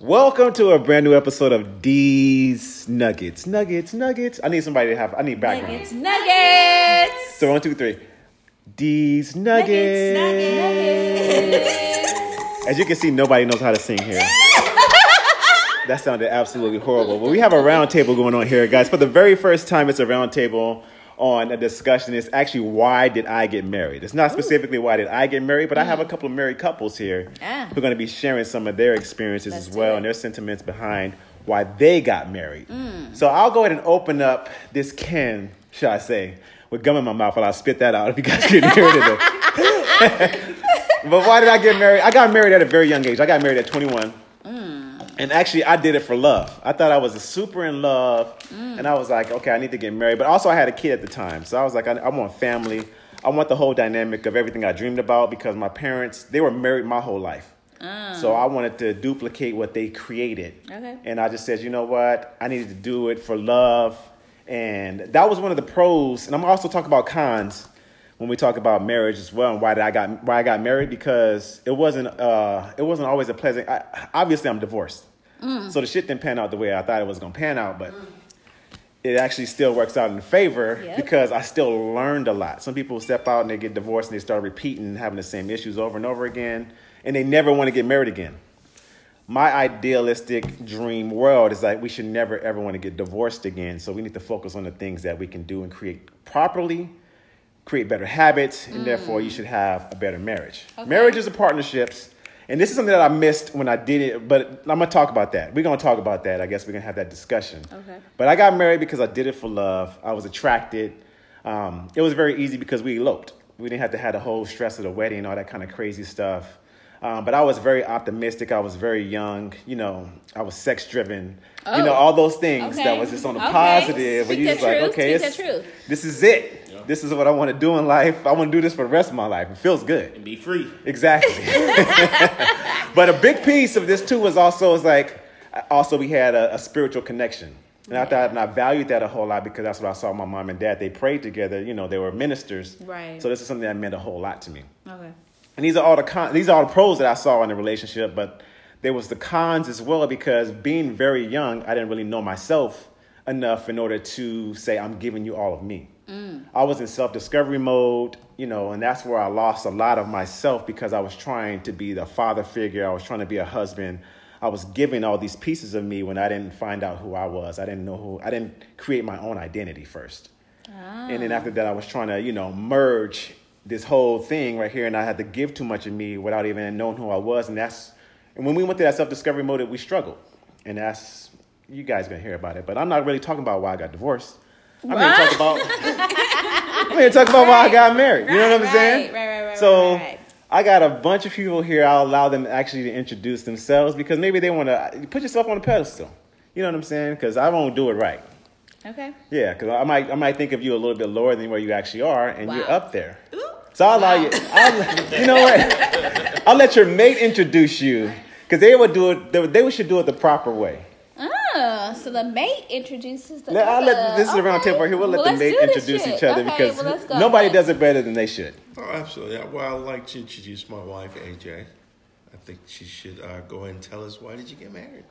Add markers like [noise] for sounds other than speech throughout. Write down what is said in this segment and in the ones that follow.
Welcome to a brand new episode of D's Nuggets. Nuggets, Nuggets. I need somebody to have, I need background. Nuggets, nuggets. So one, two, three. D's Nuggets. Nuggets. As you can see, nobody knows how to sing here. that sounded absolutely horrible. But we have a round table going on here, guys. For the very first time, it's a round table on a discussion. It's actually why did I get married? It's not specifically why did I get married, but I have a couple of married couples here Ah. who are going to be sharing some of their experiences Let's as well and their sentiments behind why they got married. So I'll go ahead and open up this can, shall I say, with gum in my mouth while I spit that out if you guys can hear it. [laughs] [laughs] But why did I get married? I got married at a very young age. I got married at 21. And actually, I did it for love. I thought I was super in love. Mm. And I was like, okay, I need to get married. But also, I had a kid at the time. So I was like, I, I want family. I want the whole dynamic of everything I dreamed about because my parents, they were married my whole life. Ah. So I wanted to duplicate what they created. Okay. And I just said, you know what? I needed to do it for love. And that was one of the pros. And I'm also talking about cons when we talk about marriage as well and why did I got why I got married because it wasn't uh it wasn't always a pleasant I, obviously I'm divorced. So the shit didn't pan out the way I thought it was going to pan out, but it actually still works out in favor Yep. because I still learned a lot. Some people step out and they get divorced and they start repeating and having the same issues over and over again, and they never want to get married again. My idealistic dream world is like we should never ever want to get divorced again. So we need to focus on the things that we can do and create properly, create better habits, and therefore you should have a better marriage. Marriages are partnerships. And this is something that I missed when I did it, but I'm gonna talk about that. We're gonna talk about that. I guess we're gonna have that discussion. Okay. But I got married because I did it for love. I was attracted. Um, it was very easy because we eloped. We didn't have to have the whole stress of the wedding and all that kind of crazy stuff. Um, but I was very optimistic. I was very young. You know, I was sex driven. You know, Oh. all those things that was just on the Okay. positive. Where Speak you just like, okay, Speak it's, the truth. this is it. This is what I want to do in life. I want to do this for the rest of my life. It feels good. and be free. Exactly. [laughs] but a big piece of this too was also is like also we had a, a spiritual connection. And I thought and I valued that a whole lot because that's what I saw my mom and dad. They prayed together, you know, they were ministers. Right. So this is something that meant a whole lot to me. Okay. And these are all the con- these are all the pros that I saw in the relationship, but there was the cons as well because being very young, I didn't really know myself enough in order to say I'm giving you all of me. Mm. I was in self-discovery mode, you know, and that's where I lost a lot of myself because I was trying to be the father figure, I was trying to be a husband. I was giving all these pieces of me when I didn't find out who I was. I didn't know who I didn't create my own identity first. And then after ah. that, I was trying to, you know, merge this whole thing right here, and I had to give too much of me without even knowing who I was. And that's, and when we went through that self discovery mode, we struggled. And that's, you guys gonna hear about it. But I'm not really talking about why I got divorced. I'm here to talk about, I'm here to talk about why I got married. You know what I'm saying? right, right, right, So. I got a bunch of people here. I'll allow them actually to introduce themselves because maybe they want to put yourself on a pedestal. You know what I'm saying? Because I won't do it right. Okay. Yeah, because I might I might think of you a little bit lower than where you actually are, and you're up there. Ooh. So I'll allow you. I'll, you know what? [laughs] I'll let your mate introduce you because they would do it. They, they should do it the proper way. Oh, so the mate introduces the. Let- I'll let this is a round table right here. We'll let Well, the mate introduce shit. each other Okay, because well, go. nobody Okay. does it better than they should. Oh, absolutely. Well, I'd like to introduce my wife, AJ. I think she should uh, go ahead and tell us why did you get married?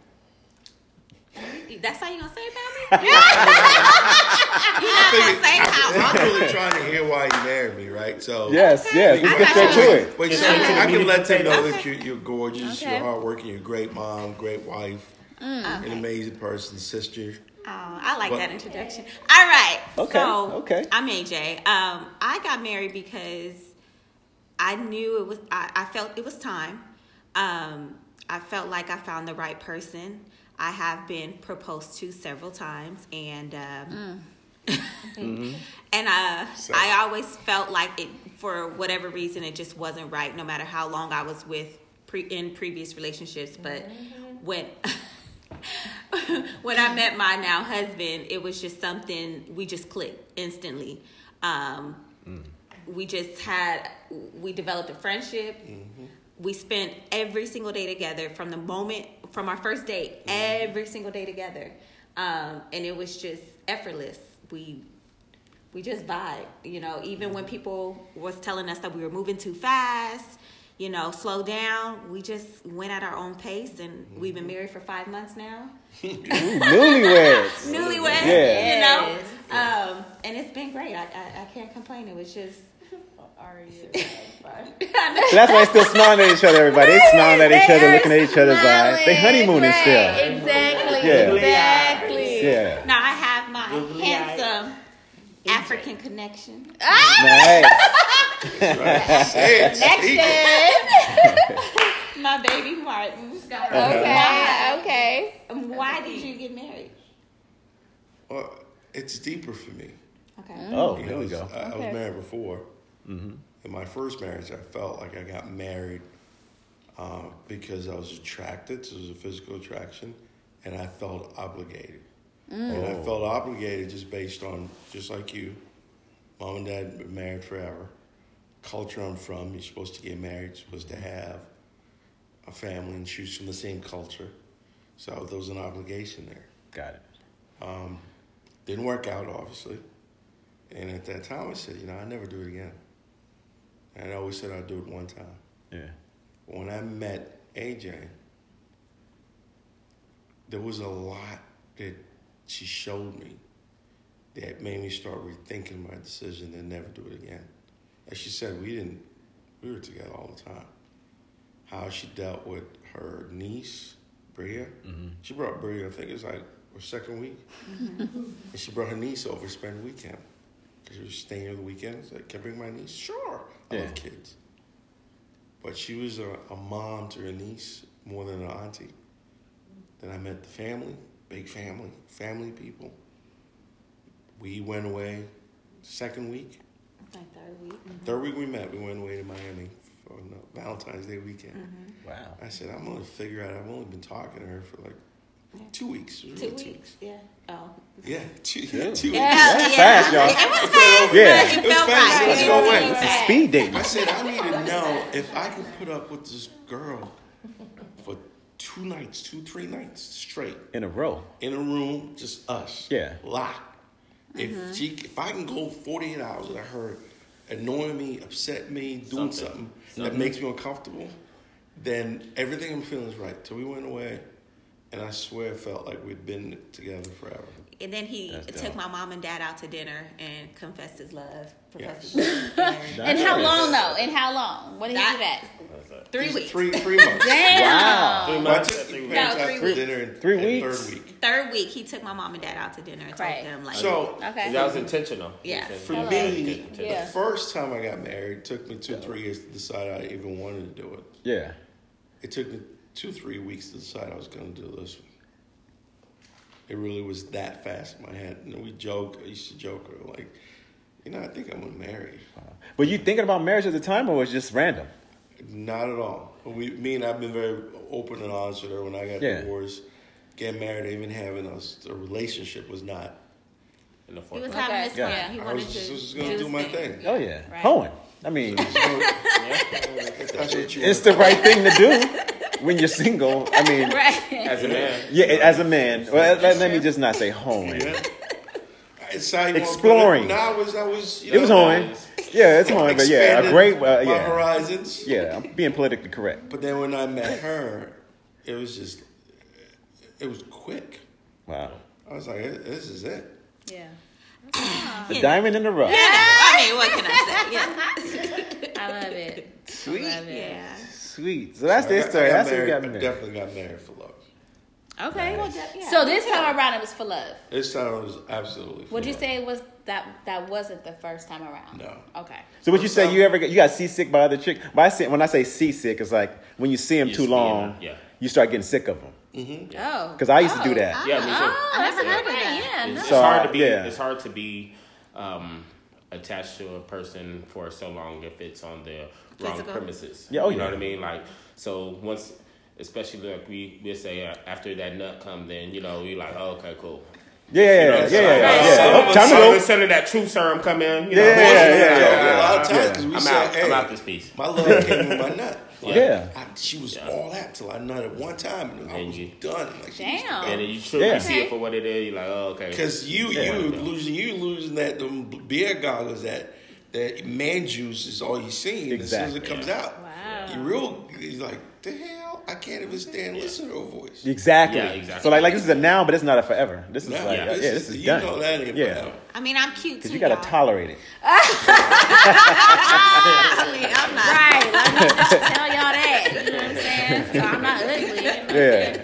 That's how you gonna say it about me? [laughs] [laughs] You're not gonna say how. I'm really trying to hear why you married me, right? So Yes, yes. Let's I get straight you. to it. Wait, so Okay. I can let them know Okay. that you're, you're gorgeous, Okay. you're hardworking, you're a great mom, great wife, an amazing person, sister. Oh, I like What? that introduction. All right. Okay, So, okay. I'm AJ. Um, I got married because I knew it was. I, I felt it was time. Um, I felt like I found the right person. I have been proposed to several times, and um, [laughs] and uh, I always felt like it for whatever reason it just wasn't right. No matter how long I was with pre- in previous relationships, but when [laughs] [laughs] when I met my now husband, it was just something we just clicked instantly. Um, We just had we developed a friendship. We spent every single day together from the moment from our first date, every single day together, um, and it was just effortless. We we just vibe, you know. Even when people was telling us that we were moving too fast, you know, slow down. We just went at our own pace, and we've been married for five months now. Ooh, newlyweds. [laughs] Newlywed, Yeah. you know, um, and it's been great. I, I I can't complain. It was just. [laughs] That's why they're still smiling at each other. Everybody, they smiling at each other, looking at each other's eyes. They smiling, honeymooning right, still. Exactly. Yeah. Exactly. Yeah. Now I have my Googly handsome African connection. Nice. Say it, speak. Next. My baby Martin. Uh-huh. Okay. Okay. Why did you get married? Well, it's deeper for me. Okay. Oh, You here know, we go. I, I was married before. Mm-hmm. In my first marriage, I felt like I got married uh, because I was attracted. So it was a physical attraction, and I felt obligated. And I felt obligated just based on, just like you, mom and dad been married forever. Culture I'm from, you're supposed to get married, you're supposed to have a family and choose from the same culture. So there was an obligation there. Got it. Um, didn't work out, obviously. And at that time, I said, you know, I never do it again. And I always said I'd do it one time. Yeah. When I met AJ, there was a lot that she showed me that made me start rethinking my decision to never do it again. As she said, we didn't, we were together all the time. How she dealt with her niece, Bria. Mm-hmm. She brought Bria, I think it was like her second week. Mm-hmm. and she brought her niece over to spend the weekend. Because she was staying here the weekend. So I said, Can I bring my niece? Sure. I Yeah. love kids. But she was a, a mom to her niece more than an auntie. Then I met the family, big family, family people. We went away second week. Like third week. Mm-hmm. Third week we met, we went away to Miami for no, Valentine's Day weekend. Mm-hmm. Wow. I said, I'm going to figure out, I've only been talking to her for like two weeks. It was Two really weeks. Yeah. Oh. Yeah, [laughs] two, Yeah. two Yeah, weeks. That's yeah. fast, y'all. It was fast. Yeah. It It was felt fast. right. Let's It go was away. It's a fast. Speed dating. I said, I need to know if I can put up with this girl for two nights, two, three nights straight In a row. in a room, just us. Yeah. Locked. If mm-hmm. she, if I can go 48 hours without her annoying me, upset me, doing something, that makes me uncomfortable, then everything I'm feeling is right. Till we went away, and I swear it felt like we'd been together forever. And then he That's took dope. my mom and dad out to dinner and confessed his love. Professed Yes. his love. [laughs] And And how long though? And how long? What did you do That- that? Three weeks. Three, [laughs] three months. Wow. Three I months. took three the weeks. parents No, out three to weeks. dinner in, Three weeks? third week. Third week, he took my mom and dad out to dinner and Right. told them like, So Okay. That was intentional. Yeah. for Hello. me, Yeah. the first time I got married it took me two, three years to decide I even wanted to do it. Yeah. It took me two, three weeks to decide I was going to do this one. It really was that fast in my head. And we joke. I used to joke like, you know, I think I'm going to marry. Were you thinking about marriage at the time, or was it just random? Not at all. We, me and I've been very open and honest with her. When I got Yeah. divorced, getting married, even having a, a relationship was not. In the he was having his Yeah. fun. He I was to just, going to do do my thing. thing. Oh yeah, Right. hoeing. I mean, So, if that's what you it's the right thing to do when you're single. I mean, [laughs] Right. As a man. yeah, as a man. Well, let, let me just not say hoeing. Yeah. It's how you wanna put it. Exploring. No, I was, I was, you It was know, hoeing. Yeah, it's hoeing, but yeah, a great. Uh, my yeah, horizons. yeah. I'm being politically correct. But then when I met her, it was just, it was quick. Wow, I was like, this is it. Yeah. The diamond in the rough. Yeah. I mean, what can I say? Yeah. I love it. Sweet, I love it. Yeah. sweet. So that's I the story. I got That's what married, got I definitely got married for love. Okay. Well, yeah. So this time around, it was for love. This time it was absolutely. for Would you love. say it was that that wasn't the first time around? No. Okay. So what you say? You ever get you got seasick by other chick? But I say when I say seasick, it's like when you see them You too see long, them, yeah. you start getting sick of them. Oh. Because I used to do Oh. that. Yeah, me too. Oh, I never a heard of one. that. Yeah. It's, no. it's So, hard to be. yeah. It's hard to be um, attached to a person for so long if it's on the wrong Physical. premises. Yeah, oh, you know yeah. what I mean. Like so once, especially like we we say uh, after that nut come, then you know we like oh, okay cool. Yeah, You yeah, know, yeah, so yeah. like, yeah, all of Time to sudden- go. sudden that true serum come in. You know, Yeah, yeah, yeah, yeah, A lot of times yeah. 'cause we I'm said, out. hey, I'm out this piece. my love came with my nut. [laughs] Like, Yeah. I, she was all that till I nutted one time and I And was you- done. Like, she was Damn. And then you truly Yeah. see it for what it is. You're like, oh, okay. Because you Yeah. you losing you losing that them beer goggles that that man juice is all you see and as soon as it comes out. Wow. You real, he's like, the hell? I can't even stand listening to her voice. Exactly. Yeah, exactly. So like, like this is a now, but it's not a forever. This is Now, like, yeah, yeah, this this, is- is you done. know that ain't yeah, forever. I mean, I'm cute because you gotta y'all. tolerate it. [laughs] I mean, I'm not. Right. Let me just tell y'all that. You know what I'm saying? So I'm not ugly. Yeah.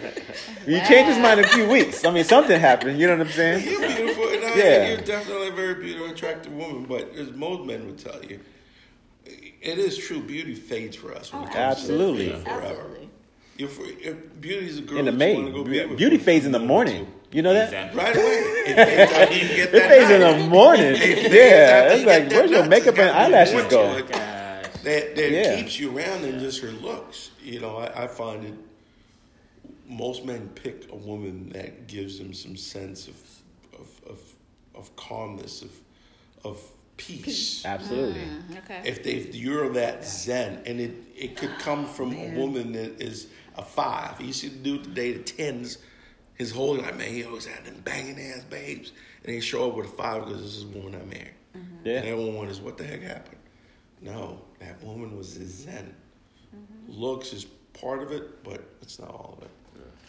You change his mind in a few weeks. I mean, something happened. You know what I'm saying? You're beautiful, and I, Yeah. you're definitely a very beautiful, attractive woman. But as most men would tell you, it is true. Beauty fades for us. When it comes to Absolutely. forever. Absolutely. If, if beauty is a girl In the that May, you want to go be beauty fades in the a month or morning. You know that? Exactly. Right away. [laughs] It fades after you get It fades in the morning. It fades Yeah, you it's get like that where's your makeup and eyelashes go? Oh that, that Yeah. keeps you around than just her looks. You know, I, I find it. Most men pick a woman that gives them some sense of of of, of calmness, of of peace. Absolutely. Mm-hmm. Okay. If they if you're that zen, and it it could come from a woman that is a five. You see the dude today, the tens. His whole life, man, he always had them banging ass babes, and he show up with a five because this is the woman I married. Mm-hmm. Yeah. And everyone wonders what the heck happened. No, that woman was his zen. Mm-hmm. Looks is part of it, but it's not all of it.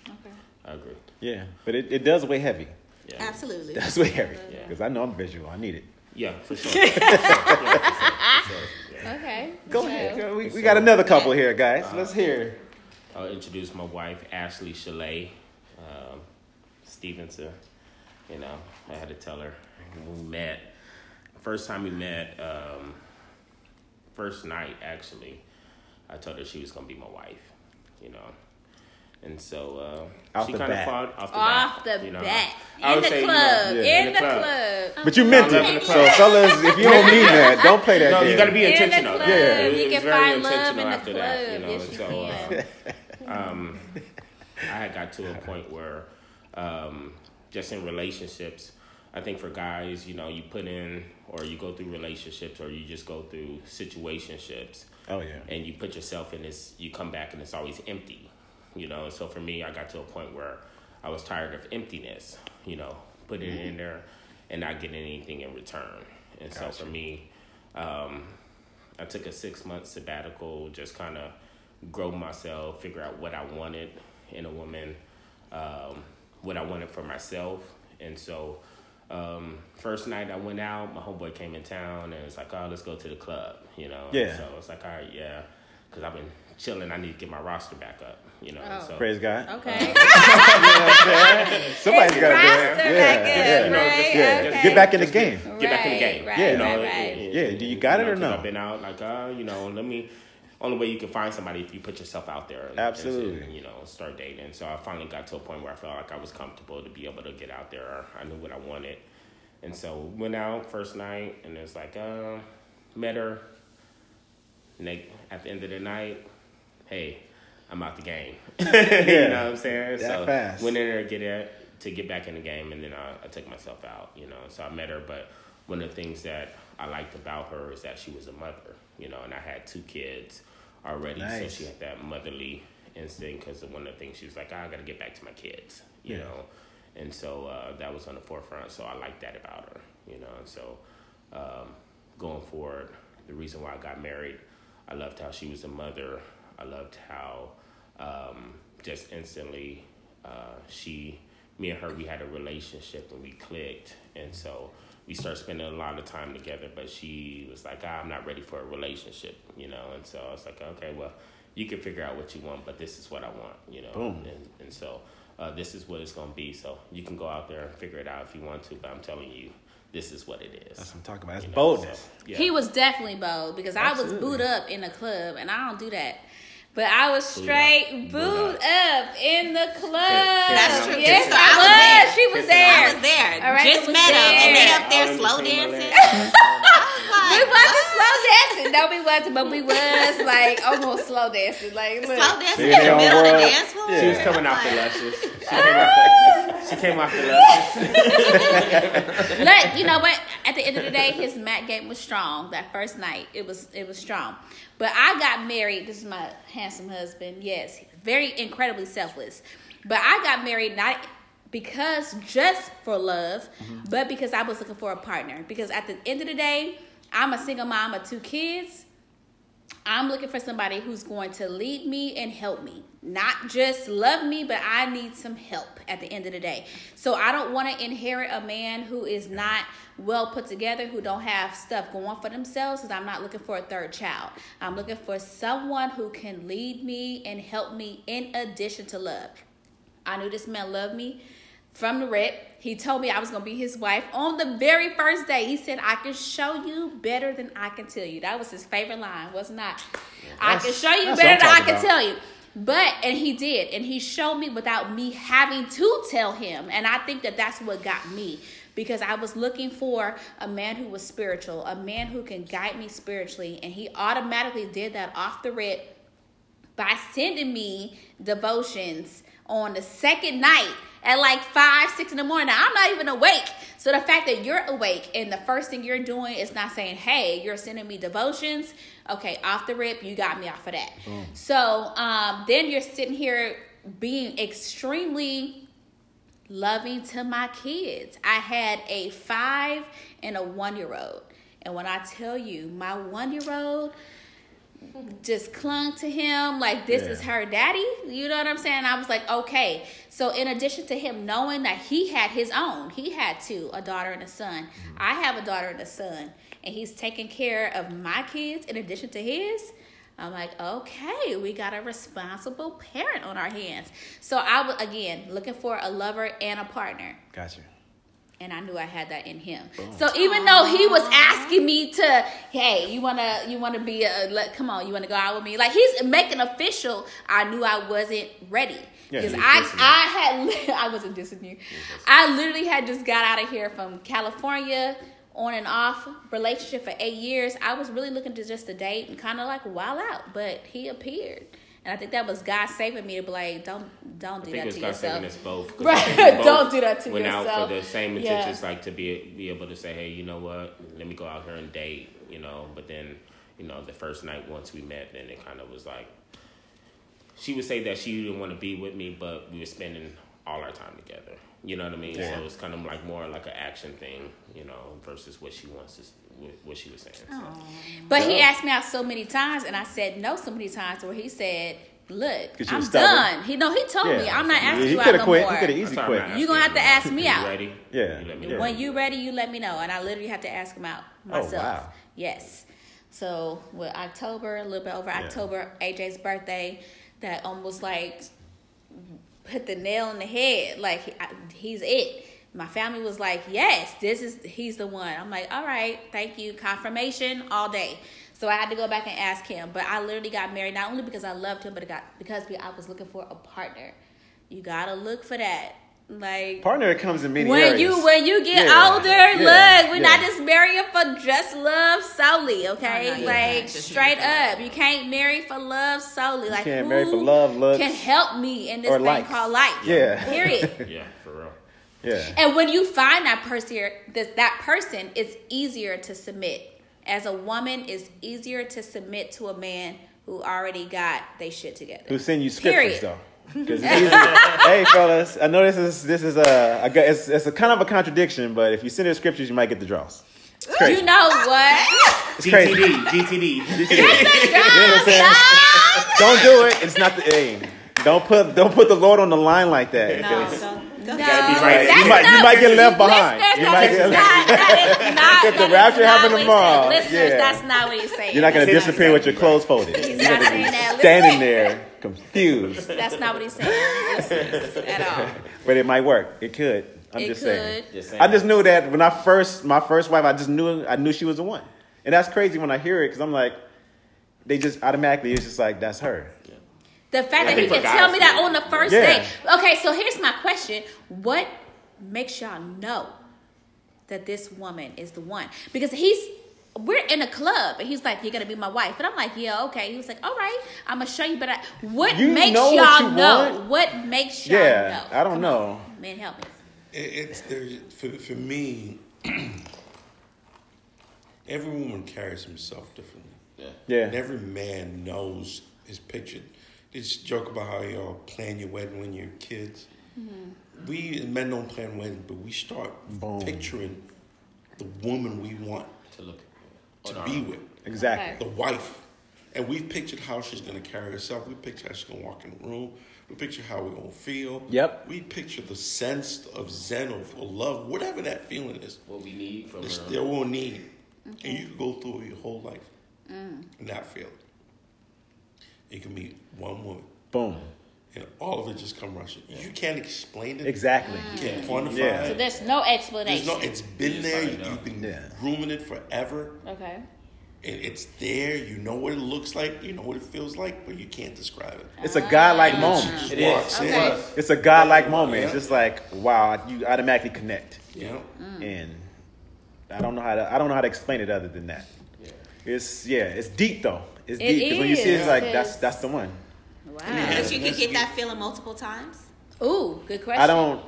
Okay. I agree. Yeah, but it, it does weigh heavy. Yeah. Absolutely. It does weigh heavy Yeah. because I know I'm visual. I need it. Yeah, for sure. [laughs] yeah, for sure. For sure. Yeah. Okay. Go So- ahead. Go. We, we got another couple here, guys. Let's uh, hear. I'll introduce my wife, Ashley Chalet um, Stevenson. You know, I had to tell her when we met. First time we met, um, first night actually, I told her she was gonna be my wife. You know, and so uh, Off she the kind of bat. fought off the Off bat. the you know. bat. I In would the say, you know, club. yeah. In In the the club. club. But you meant Love it. [laughs] So, fellas, if you don't mean that, don't play that No, game. you got to be In the intentional. club. Yeah. It You was can very find love intentional in the after that, you club. know. Yes, and you so, can. uh, um, I had got to a point where, um, just in relationships, I think for guys, you know, you put in or you go through relationships or you just go through situationships Oh yeah. and you put yourself in this, you come back and it's always empty, you know. So for me, I got to a point where I was tired of emptiness, you know, putting it in there and not getting anything in return. And so for me, um, I took a six month sabbatical, just kind of grow myself, figure out what I wanted in a woman, um, what I wanted for myself. And so, um, first night I went out, my homeboy came in town and it's like, oh, let's go to the club, you know? Yeah. So it's like, all right, yeah, because I've been chilling. I need to get my roster back up, you know? Oh. So, Praise God. Okay. [laughs] [laughs] Somebody's got to roster do it. Yeah. You know, just- Yeah, Okay. get back in the game. Get back in the game. right, Yeah. You know, right, right. Yeah, do you got it or no? I've been out like, uh, you know, let me. Only way you can find somebody if you put yourself out there. and- Absolutely. And, you know, start dating. So I finally got to a point where I felt like I was comfortable to be able to get out there. I knew what I wanted, and so went out first night, and it's like, uh, met her. And at the end of the night, hey, I'm out the game. [laughs] you [laughs] know what I'm saying? That so fast. went in there to get it to get back in the game, and then I, I took myself out. You know, so I met her, but one of the things that I liked about her is that she was a mother. You know, and I had two kids already, Nice. so she had that motherly instinct. Because one of the things she was like, "Ah, I got to get back to my kids. You Yeah. know, and so uh, that was on the forefront. So I liked that about her. You know, and so um, going forward, the reason why I got married, I loved how she was a mother. I loved how um, just instantly uh, she, me and her, we had a relationship and we clicked, and so we started spending a lot of time together. But she was like, ah, "I'm not ready for a relationship," you know, and so I was like, "Okay, well." You can figure out what you want, but this is what I want, you know. Boom. And, and so uh, this is what it's going to be. So you can go out there and figure it out if you want to, but I'm telling you, this is what it is. That's what I'm talking about. That's You know, boldness. so, yeah. He was definitely bold because I was Absolutely. booed up in the club, and I don't do that. But I was straight booed Booed up in the club. That's true, Yes. So I I was was. She was there. I was there. All right, Just was met them, and they up there slow dancing. legs. [laughs] [laughs] We wasn't slow dancing. No, we wasn't, but we was like almost slow dancing. Like, look. Slow dancing in the middle of the dance floor. Yeah. She was coming off the luscious. She [laughs] came off the, she came off the luscious. [laughs] Look, you know what? At the end of the day, his mat game was strong. That first night, it was it was strong. But I got married. This is my handsome husband. Yes, very incredibly selfless. But I got married not because just for love, mm-hmm. but because I was looking for a partner. Because at the end of the day, I'm a single mom of two kids. I'm looking for somebody who's going to lead me and help me. Not just love me, but I need some help at the end of the day. So I don't want to inherit a man who is not well put together, who don't have stuff going for themselves, because I'm not looking for a third child. I'm looking for someone who can lead me and help me in addition to love. I knew this man loved me from the rip. He told me I was going to be his wife on the very first day. He said, I can show you better than I can tell you. That was his favorite line, was not. I can show you better than I can about. tell you. But, and he did, and he showed me without me having to tell him. And I think that that's what got me because I was looking for a man who was spiritual, a man who can guide me spiritually. And he automatically did that off the rip by sending me devotions on the second night at like five, six in the morning. Now, I'm not even awake. So the fact that you're awake and the first thing you're doing is not saying, hey, you're sending me devotions. Okay, off the rip, you got me off of that. So um, then you're sitting here being extremely loving to my kids. I had a five and a one year old. And when I tell you, my one year old just clung to him like this Yeah. is her daddy. You know what I'm saying? I was like, okay. So in addition to him knowing that he had his own, he had two, a daughter and a son. I have a daughter and a son, and he's taking care of my kids in addition to his. I'm like, okay, we got a responsible parent on our hands. So I was again looking for a lover and a partner Gotcha. and I knew I had that in him. So even though he was asking me to, hey, you wanna you wanna be a let, come on, you wanna go out with me? Like he's making official. I knew I wasn't ready because he was I. I had [laughs] I wasn't dissing you. I literally had just got out of here from California. On and off relationship for eight years. I was really looking to just a date and kind of like wild out, but he appeared, and I think that was God saving me to be like, don't don't do that to God yourself. saving us both. Right. I think we [laughs] both Don't do that to went out for the same Yeah. intentions, like to be be able to say, hey, you know what? Let me go out here and date, you know. But then, you know, the first night once we met, then it kind of was like she would say that she didn't want to be with me, but we were spending all our time together. You know what I mean? Yeah. So it's kind of like more like an action thing, you know, versus what she wants to, what she was saying. So. But he asked me out so many times, and I said no so many times. Where he said, "Look, 'Cause you I'm was stubborn. done." He no, he told me I'm not asking he you out coulda no quit. more. He coulda easy That's why I'm quit. You asking gonna have to ask me out. ready? Yeah. You let me Yeah. When you ready, you let me know, and I literally had to ask him out oh, myself. Oh, wow. Yes. So with October, a little bit over Yeah. October, AJ's birthday, that almost like put the nail in the head. Like he's it. My family was like, "Yes, this is he's the one." I'm like, "All right, thank you, confirmation all day." So I had to go back and ask him. But I literally got married not only because I loved him, but it got because I was looking for a partner. You gotta look for that. Like Partner comes in many when areas. you when you get Yeah, older, yeah, look, we're yeah. not just marrying for just love solely, okay? No, no, you like straight up, you can't marry for love solely. Like can't who marry for love, looks, can help me in this thing likes. called life. Yeah. Period. [laughs] Yeah, for real. yeah. and when you find that person, that that person, it's easier to submit. As a woman, it's easier to submit to a man who already got they shit together. Who send you scriptures Period. though? Because [laughs] hey, fellas, I know this is this is a, a it's, it's a kind of a contradiction, but if you send the scriptures, you might get the draws. It's crazy. You know what? It's crazy. GTD, GTD. [laughs] You know what I'm saying? Don't do it. It's not the aim. Don't put don't put the Lord on the line like that. No, 'cause don't, don't. No, gotta be right. You might- you might get left behind. You might get- not, that is not, If [laughs] the rapture not happened tomorrow. Listeners, yeah. that's not what he's saying. You're not gonna That's disappear with your clothes folded. He's You're not gonna saying be that. standing there confused. That's not what he's saying, listeners, at all. [laughs] But it might work. It could. I'm It just could. saying. Just saying. I just knew that when I first my first wife, I just knew I knew she was the one, and that's crazy when I hear it because I'm like, they just automatically it's just like that's her. The fact I that he can tell me that on the first Yeah. day. Okay, so here's my question: What makes y'all know that this woman is the one? Because he's we're in a club and he's like, "You're gonna be my wife," and I'm like, "Yeah, okay." He was like, "All right, I'm gonna show you." But I, what You makes know y'all you know? want? What makes y'all Yeah, know? I don't Come know. on, man, help me. It, it's there's for for me. [clears throat] every woman carries himself differently. Yeah. And every man knows his picture. This joke about how y'all plan your wedding when you're kids. Mm-hmm. We men don't plan weddings, but we start Boom. picturing the woman we want to look to be our- with, Exactly. the wife. And we've pictured how she's gonna carry herself. We picture how she's gonna walk in the room. We picture how we're gonna feel. Yep. We picture the sense of zen or, or love, whatever that feeling is. What we need from It's her. still will need. And you can go through your whole life and not feel it. You can meet one woman Boom. and all of it just come rushing. You can't explain it. Exactly. You mm. can't quantify Yeah. So it. there's no There's explanation. no, it's been You there. just find out. You've been Yeah. grooming it forever. okay. And it's there. You know what it looks like. You know what it feels like, but you can't describe it. It's a godlike She moment. just It is. walks in. Okay. It's a godlike moment. It's just like wow, you automatically connect, You know? Mm. and I don't know how to I don't know how to explain it other than that. Yeah. It's yeah, it's deep though. It's It deep because when you see it, it's like that's that's the one. Wow. But you Yes, could get that feeling multiple times. Ooh, good question. I don't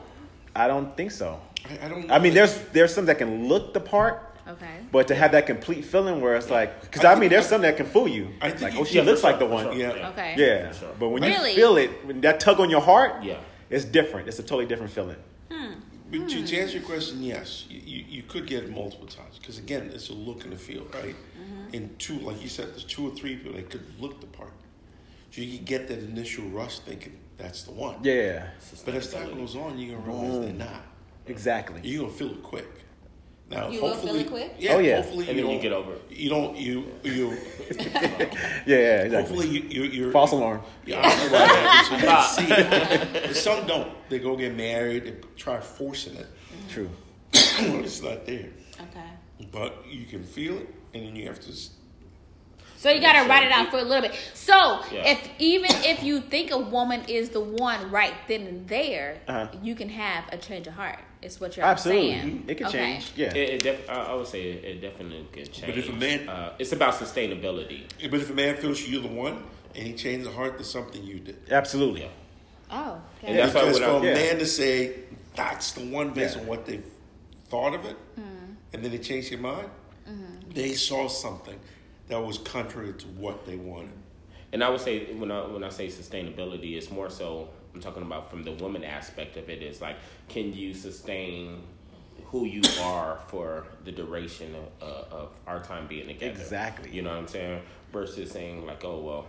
I don't think so. I, I don't. I mean, there's there's some that can look the part, Okay. but to have that complete feeling where it's like, because I, I mean, think- there's some that can fool you. I think like, oh, you- oh, she yeah, for looks like sure, the one. sure. Yeah. Okay. Yeah, sure. but when Really? you feel it, when that tug on your heart, Yeah. it's different. It's a totally different feeling. But to, to answer your hmm. question, yes, you, you, you could get it multiple times because again, it's a look and a feel, right? Mm-hmm. And two, like you said, there's two or three people that could look the part, so you could get that initial rush thinking that's the one. Yeah, But as time goes on, you're gonna realize they're not. exactly. You're gonna feel it quick. Now, You will hopefully, feel it quick? Yeah, Oh, yeah. Hopefully, And you then you don't get over it. You don't. You you. [laughs] Yeah, yeah, exactly. Hopefully, you you you're False alarm. Yeah, I know right. so you see. Some don't. They go get married. They try forcing it. True. [coughs] it's not there. Okay. But you can feel it, and then you have to. So you gotta write it out for a little bit. So Yeah. if even if you think a woman is the one right then and there, Uh-huh. you can have a change of heart. Is what you're Absolutely, saying. it can Okay. change. Yeah, It, it def- I I would say it, it definitely could change. But if a man- uh, it's about sustainability. But if a man feels you're the one, and he changed the heart, to something you did. absolutely. Yeah. Oh. And that's because for a Yeah. man to say that's the one based Yeah. on what they thought of it, Hmm. and then they changed their mind, Mm-hmm. they saw something that was contrary to what they wanted. And I would say when I when I say sustainability, it's more so I'm talking about from the woman aspect of it. Is like, can you sustain who you are for the duration of, uh, of our time being together? Exactly. You know what I'm saying? Versus saying like, oh well,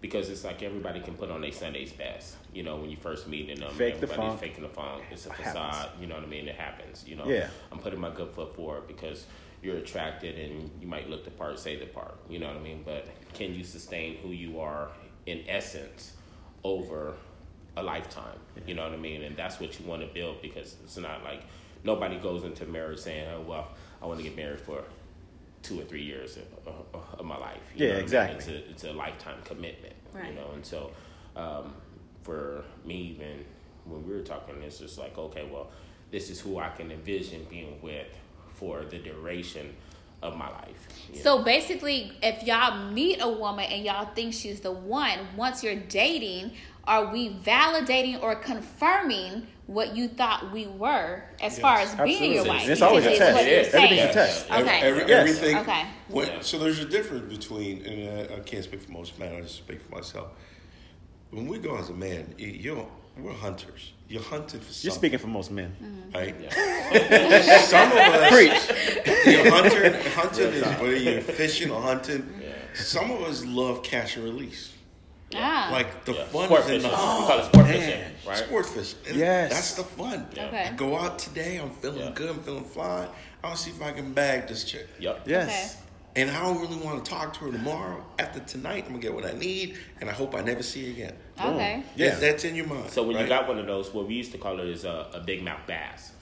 because it's like everybody can put on their Sunday's best. You know, when you first meet and them, Fake the everybody's funk. faking the funk. It's a facade. happens. You know what I mean? It happens. You know. Yeah. I'm putting my good foot forward because you're attracted and you might look the part, say the part. You know what I mean? But can you sustain who you are in essence over a lifetime? You know what I mean? And that's what you want to build because it's not like nobody goes into marriage saying, "Oh well, I want to get married for." Two or three years of, of, of my life. You Yeah, know what I mean? exactly. It's a, it's a lifetime commitment. Right. You know, and so um, for me, even when we were talking, it's just like, okay, well, this is who I can envision being with for the duration of my life. you know? So basically, if y'all meet a woman and y'all think she's the one, once you're dating, are we validating or confirming what you thought we were as far as being your wife? And it's always a test. what you're It is. saying. Everything's a test. Okay. every- Yes. everything. Okay. when- So there's a difference between, and I, I can't speak for most men. I just speak for myself. When we go as a man, you- you're we're hunters. You're hunting for something. You're speaking for most men. right? [laughs] Some of us Preach. You're hunting. Hunting is whether you're fishing or hunting. Some of us love catch and release. Ah. Like the Yeah. fun Sport is in the fishing. hunt. We call it sport Man, fishing, right? Sport fishing. And Yes. That's the fun. Okay. I go out today. I'm feeling Yeah. good. I'm feeling fine. I'll see if I can bag this chick. Yep. Yes. And I don't really want to talk to her tomorrow. After tonight, I'm gonna get what I need, and I hope I never see her again. Okay. Yeah. That- that's in your mind. So when you got one of those, what we used to call it is a, a big mouth bass,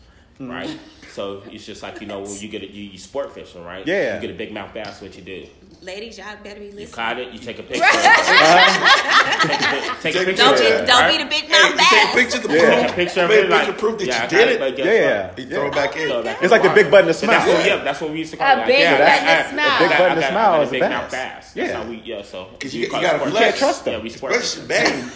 Mm-hmm. right? [laughs] So it's just like you know when you get a you, you sport fishing, right? Yeah. You get a big mouth bass. What you do? Ladies, y'all better be You caught it. You take a [laughs] picture. take a, take a picture. Don't be, of it, don't right? be the big Hey, mouth you take a bass. picture to Yeah. prove. Take a picture of Take it. Like, picture proof that yeah, you did it, it. but Yeah, what? You yeah. throw it back in. Throw it back It's the like the big button to And That's smile. what, yeah, that's what we used to call A it. Like, big yeah, I button to smile. I A big button to smile is a big mouth bass. Yeah. we, yeah, so. Because you, call you it got to flex. trust them. Yeah, we sport Flex fishing. bang.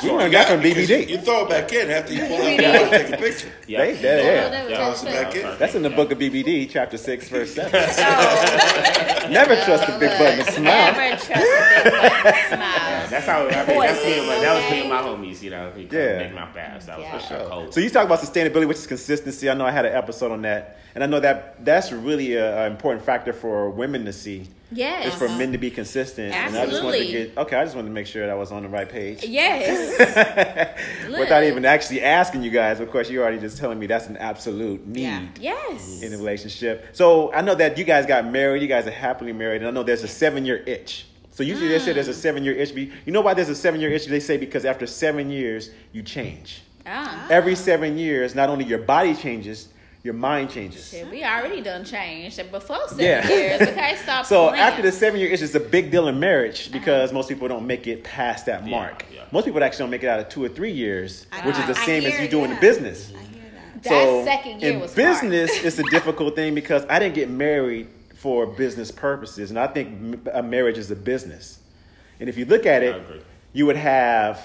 For sure. learned that from because BBD. You throw it back in after you pull [laughs] it out and take a picture. Yeah. They- they- yeah. that was Yeah. Toss it back in. That's in the Yeah. book of BBD, chapter six, verse seven. [laughs] Oh. Never trust the big button to smile. Never trust a big button to smile. That's how I mean, that's me my, that was me and my homies, you know. He Yeah. yeah. make my pass. That was Yeah. for sure. Cold. So you talk about sustainability, which is consistency. I know I had an episode on that, and I know that that's really an important factor for women to see. Yes. Is for men to be consistent. And I just wanted to Absolutely. get okay. I just wanted to make sure that I was on the right page. Yes. [laughs] Without even actually asking you guys, of course, you're already just telling me that's an absolute need. Yeah. Yes. in a relationship. So I know that you guys got married. You guys are happily married, and I know there's a seven year itch. So usually they say there's a seven year itch. Be- You know why there's a seven year itch? They say because after seven years you change. Ah. Every seven years, not only your body changes, your mind changes. Shit, we already done changed before seven Yeah. years. Okay, [laughs] stop. So playing. after the seven year itch, it's a big deal in marriage because most people don't make it past that Yeah, mark. yeah. Most people actually don't make it out of two or three years, I which is the I same as hear you doing the business. I hear that. That second year in was hard. business it's a [laughs] difficult thing because i didn't get married for business purposes and i think m- a marriage is a business and if you look at it you would have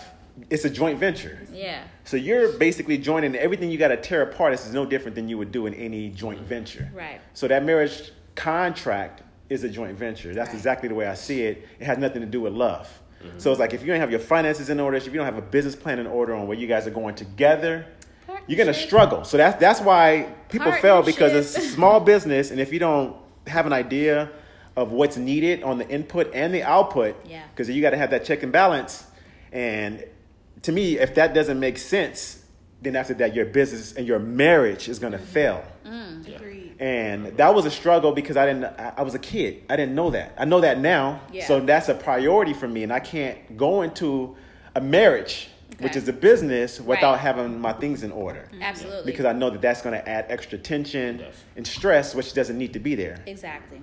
it's a joint venture yeah. so you're basically joining everything you got to tear apart this is no different than you would do in any joint venture Right. so that marriage contract is a joint venture that's Right. exactly the way i see it it has nothing to do with love Mm-hmm. so it's like if you don't have your finances in order if you don't have a business plan in order on where you guys are going together you're gonna struggle. So that's that's why people fail because it's Partnership. small business, and if you don't have an idea of what's needed on the input and the output, Yeah. because you got to have that check and balance. And to me, if that doesn't make sense, then after that, your business and your marriage is gonna mm-hmm. fail. Mm, agreed. And that was a struggle because I didn't. I I was a kid. I didn't know that. I know that now. Yeah. So that's a priority for me, and I can't go into a marriage, which is a business, without Right. having my things in order mm-hmm. Absolutely. because I know that that's going to add extra tension Yes. and stress, which doesn't need to be there. exactly.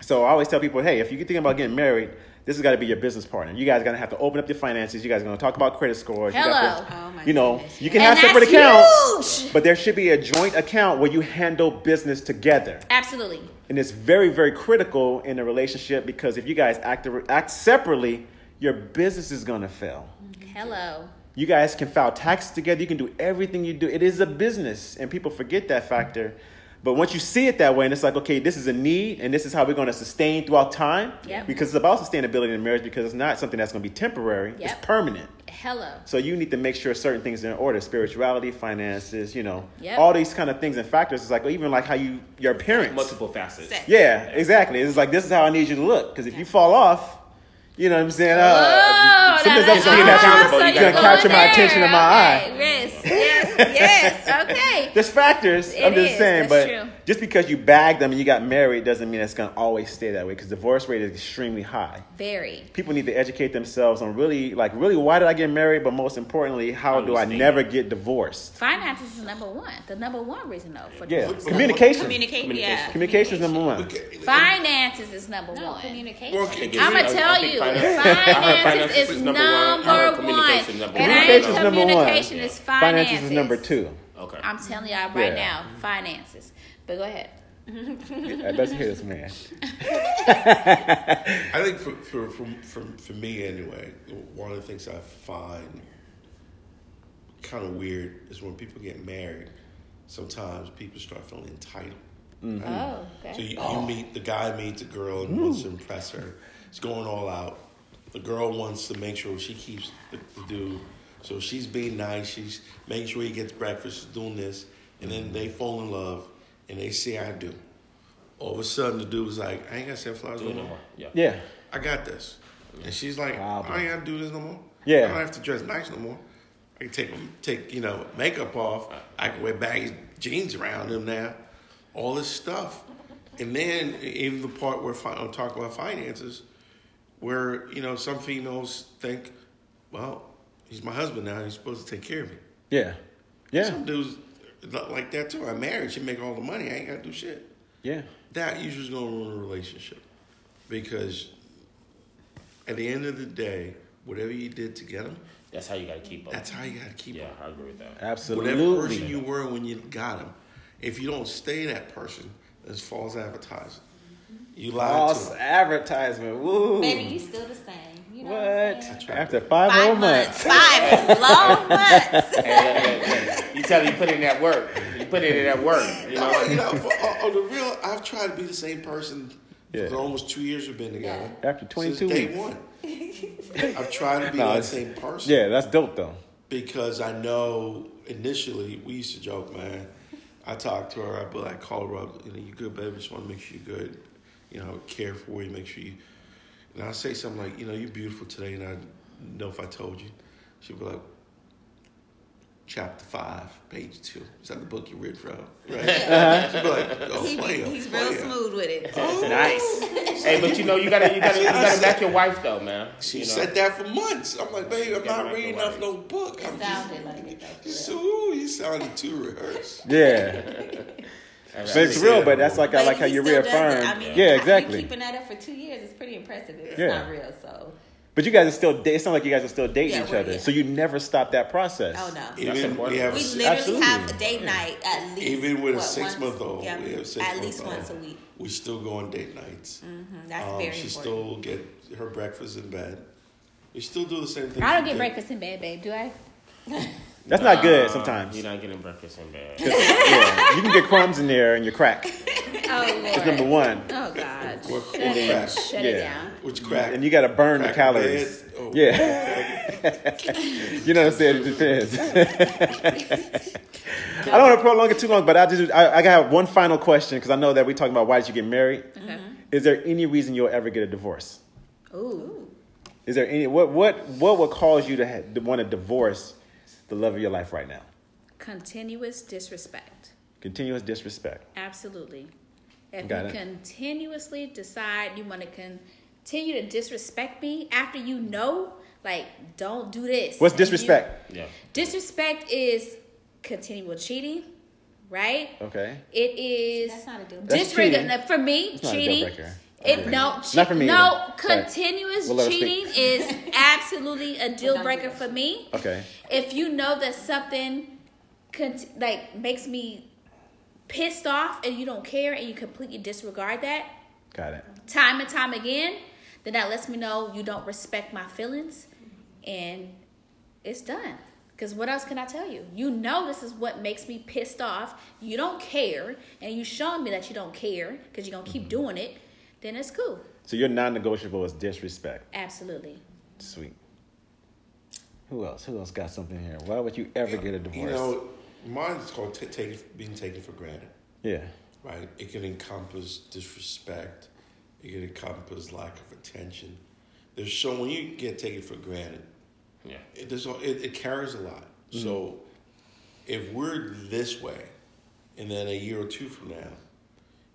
So I always tell people, hey, if you're thinking about getting married, this has got to be your business partner. You guys are going to have to open up your finances. You guys are going to talk about credit scores. You, got Hello. to- Oh my you know, goodness. you can And have separate that's accounts, huge. but there should be a joint account where you handle business together. Absolutely. And it's very, very critical in a relationship because if you guys act, act separately, your business is going to fail. Mm-hmm. Hello. You guys can file taxes together. You can do everything you do. It is a business, and people forget that factor. But once you see it that way, and it's like, okay, this is a need, and this is how we're going to sustain throughout time. Yep. Because it's about sustainability in marriage, because it's not something that's going to be temporary. Yep. It's permanent. Hello. So you need to make sure certain things are in order: spirituality, finances, you know, Yep. all these kind of things and factors. It's like even like how you your parents, Multiple facets. Sex. Yeah, exactly. It's like this is how I need you to look. Because if you fall off, you know what I'm saying. Uh, Oh, sometimes that's gonna catch, you You gonna capture my attention in my Okay, eye. Yes, yes, yes. Okay. [laughs] There's factors. It I'm just is, saying, that's but true. Just because you bagged them and you got married doesn't mean it's gonna always stay that way. Because divorce rate is extremely high. Very. People need to educate themselves on really, like, really, why did I get married? But most importantly, how do I never get divorced? Finances is number one. The number one reason though for Yeah, divorce. communication. Communicate. Communication. Yeah. Communication is number one. Okay. Finances is number No, one. communication. I'm gonna tell think you, I heard finances finances is is number, number one. I communication is number one. Communication is number one. communication, it's finances. Finances is number two. Okay. I'm telling y'all right Yeah. now, finances. But go ahead. Yeah, Let's hear this man. [laughs] I think for, for, for, for, for me anyway, one of the things I find kind of weird is when people get married, sometimes people start feeling entitled. Oh, So okay. you, you meet the guy meets a girl and wants to impress her. He's going all out. The girl wants to make sure she keeps the, the dude. So she's being nice. She's making sure he gets breakfast. She's doing this, and then they fall in love, and they say I do. All of a sudden, the dude was like, I ain't got to send flowers no it no more. more. Yeah. Yeah. I got this. And she's like, Problem. I ain't got to do this no more. Yeah. I don't have to dress nice no more. I can take take you know makeup off. I can wear baggy jeans around him now. All this stuff, and then even the part where fi- I'm talking about finances, where you know some females think, well, he's my husband now. He's supposed to take care of me. Yeah. Yeah. Some dudes like that too. I'm married. She make all the money. I ain't got to do shit. Yeah. That usually is going to ruin a relationship because at the end of the day, whatever you did to get them, That's how you got to keep up. that's how you got to keep yeah, them. I agree with that. Absolutely. Whatever person you were when you got them, if you don't stay that person, it's false advertising. You lied False to them. advertisement. Woo. Baby, you still the same. You know what What? After five, whole months. months. Five long [laughs] months. Hey, you tell me you put in that work. You put in that work. You know. [laughs] Oh, you know, for, on, on the real, I've tried to be the same person Yeah. for almost two years we've been together. After 22 Since day weeks. one. [laughs] I've tried to be No, that same person. Yeah, that's dope though. Because I know initially we used to joke, man. I talked to her, I'd be like, call her up, you know, you good, baby, just want to make sure you're good. You know, care for you, make sure you. And I say something like, you know, you're beautiful today, and I know if I told you. She'd be like, chapter five, page two. Is that the book you read from? [laughs] Right? She'd be like, oh, He, player, he's oh, real player. smooth with it. Oh, Nice. Hey, but you know you gotta you gotta you gotta back your wife though, man. She you know? said that for months. I'm like, babe, I'm gotta not reading it off no book. I'm It just, sounded like it though. for ooh, you sounded too rehearsed. Yeah, but it's real. But that's like I like how you still does it. reaffirm. I mean, yeah, you exactly. keeping that up for two years is pretty impressive. If it's Yeah. not real, so But you guys are still. da- It sounds like you guys are still dating Yeah, each other. yeah. So you never stop that process. oh no. That's Even important. we have We literally Absolutely. have a date night at least. even with a six once- month old, Yeah, we have a six at least old. once a week. We still go on date nights. Mhm, That's Um, very she important. still get her breakfast in bed. We still do the same thing. I don't get did. breakfast in bed, babe. Do I? [laughs] That's not good sometimes. You're not getting breakfast in bed. [laughs] yeah, you can get crumbs in there and you crack. [laughs] Oh That's number one. Oh God. What, Shut what it, crack? shut Yeah. it down. Which crack? And you got to burn the calories. Oh, Yeah. [laughs] you know what I'm saying? It depends. I don't want to prolong it too long, but I just I, I got one final question because I know that we're talking about why did you get married. Uh-huh. Is there any reason you'll ever get a divorce? Ooh. Is there any what what what would cause you to, ha- to want to divorce the love of your life right now? Continuous disrespect. Continuous disrespect. Absolutely. If Got you it. continuously decide you want to continue to disrespect me after you know, like, don't do this. What's and you- disrespect? Yeah. disrespect is continual cheating, right? Okay. It is That's not a deal breaker. That's disregard cheating. for me. It's not a deal cheating. Breaker. If no, che- Not for me no, either, continuous we'll cheating is [laughs] absolutely a deal breaker for me. Okay. If you know that something, cont- like makes me pissed off and you don't care and you completely disregard that Got it. time and time again, then that lets me know you don't respect my feelings, and it's done. Because what else can I tell you? You know this is what makes me pissed off. You don't care, and you showing me that you don't care because you're gonna keep doing it. Then it's cool. So your non-negotiable is disrespect. Absolutely. Sweet. Who else? Who else got something here? Why would you ever get a divorce? You know, mine's called t- taking, being taken for granted. yeah. right? It can encompass disrespect. It can encompass lack of attention. There's so when you get taken for granted, Yeah. it, there's, a- it, it carries a lot. Mm-hmm. So if we're this way, and then a year or two from now,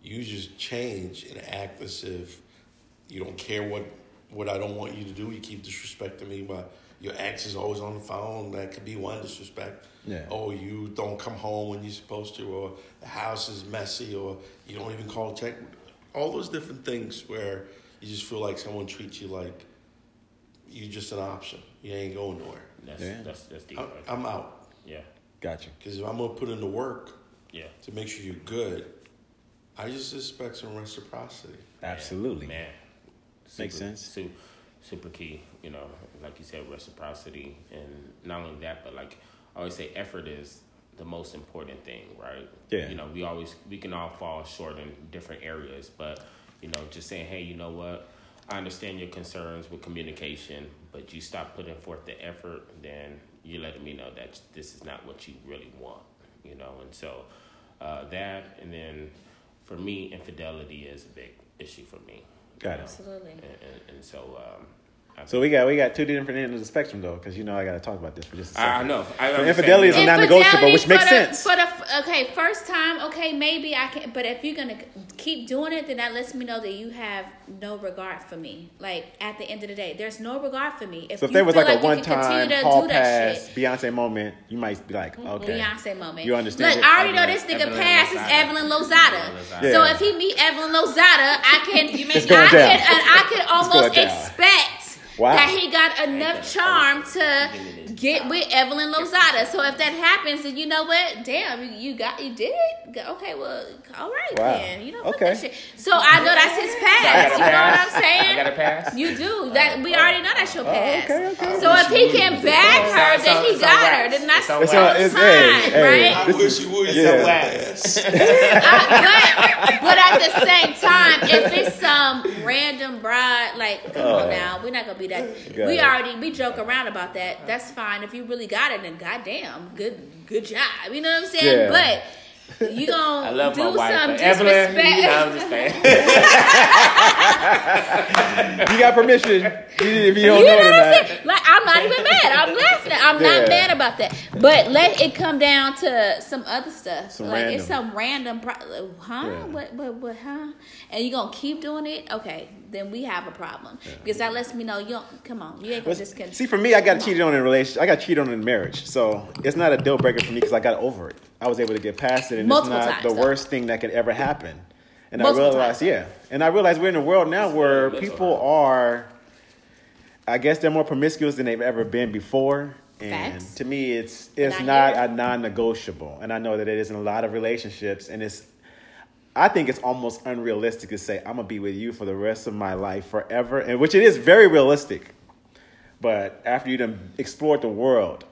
you just change and act as if you don't care what what I don't want you to do. You keep disrespecting me, but your ex is always on the phone. That could be one disrespect. Yeah. Oh, you don't come home when you're supposed to, or the house is messy, or you don't even call check. All those different things where you just feel like someone treats you like you're just an option. You ain't going nowhere. That's Yeah. that's that's deep. I'm, right? I'm out Yeah. Gotcha. because if I'm gonna put in the work Yeah. to make sure you're good, I just expect some reciprocity. Absolutely. Man. Makes Super- sense. Su- super key, you know, like you said, reciprocity, and not only that, but like I always say, effort is the most important thing, right? Yeah. You know, we always we can all fall short in different areas, but you know, just saying, hey, you know what? I understand your concerns with communication, but you stop putting forth the effort, then you're letting me know that this is not what you really want, you know. And so uh, that, and then for me, infidelity is a big issue for me. Got it. know? Absolutely. And, and, and so, um, I, So we got we got two different ends of the spectrum though, because you know I got to talk about this for just a second. I, I know. I So infidelity is a non-negotiable, which makes for the, sense. For the okay, first time, okay, maybe I can. But if you're gonna keep doing it, then that lets me know that you have no regard for me. Like at the end of the day, there's no regard for me. If So if there was feel like a one-time continue hall pass shit, Beyonce moment, you might be like, mm, okay, Beyonce moment. You understand Look, it? I already know Evelyn- this nigga Evelyn pass is Evelyn Lozada. Evelyn So if he meet Evelyn Lozada, I can, [laughs] It's going I down. can, and I can almost down. expect Wow. that he got enough charm to get with Evelyn Lozada. So if that happens, then you know what? Damn, you, you got you did it. Okay, well, all right Wow. then. You know, fuck Okay. that shit. So I know that's his past. I got You know what I'm saying? I got a pass. You do that. We oh. already know that's your oh, past. okay, okay. So if he can bag her, It's then he it's on got her. Then that's It's on It's wax. it's- fine, hey, hey, right? I wish you would. Yeah. Yeah. Wax. I- but, but at the same time, if it's some random bride, like come on Oh. now, we're not gonna be that. Got we it. already we joke around about that. That's fine. If you really got it, then goddamn, good good job. You know what I'm saying? Yeah. But you [laughs] gonna I love do my wife, some but Evelyn, disrespect. you know, I'm. [laughs] You got permission if you don't You know know it what I'm not. saying? Like I'm not even mad. I'm laughing. I'm Yeah. not mad about that. But let it come down to some other stuff. Some like random. it's some random, pro- uh, huh? Yeah. What, what, what, huh? And you gonna keep doing it? Okay, then we have a problem because that lets me know you don't. Come on, you ain't gonna just continue. see, for me, I got cheated on in a relationship. I got cheated on in marriage, so it's not a deal breaker for me because I got over it. I was able to get past it, and Multiple it's not times, the though. worst thing that could ever happen. And Multiple I realized, times. yeah, and I realized we're in a world now where mental people are, I guess, they're more promiscuous than they've ever been before. And Facts. to me, it's it's Not not a non-negotiable, and I know that it is in a lot of relationships, and it's I think it's almost unrealistic to say I'm gonna be with you for the rest of my life forever, and which it is very realistic. But after you've explored the world,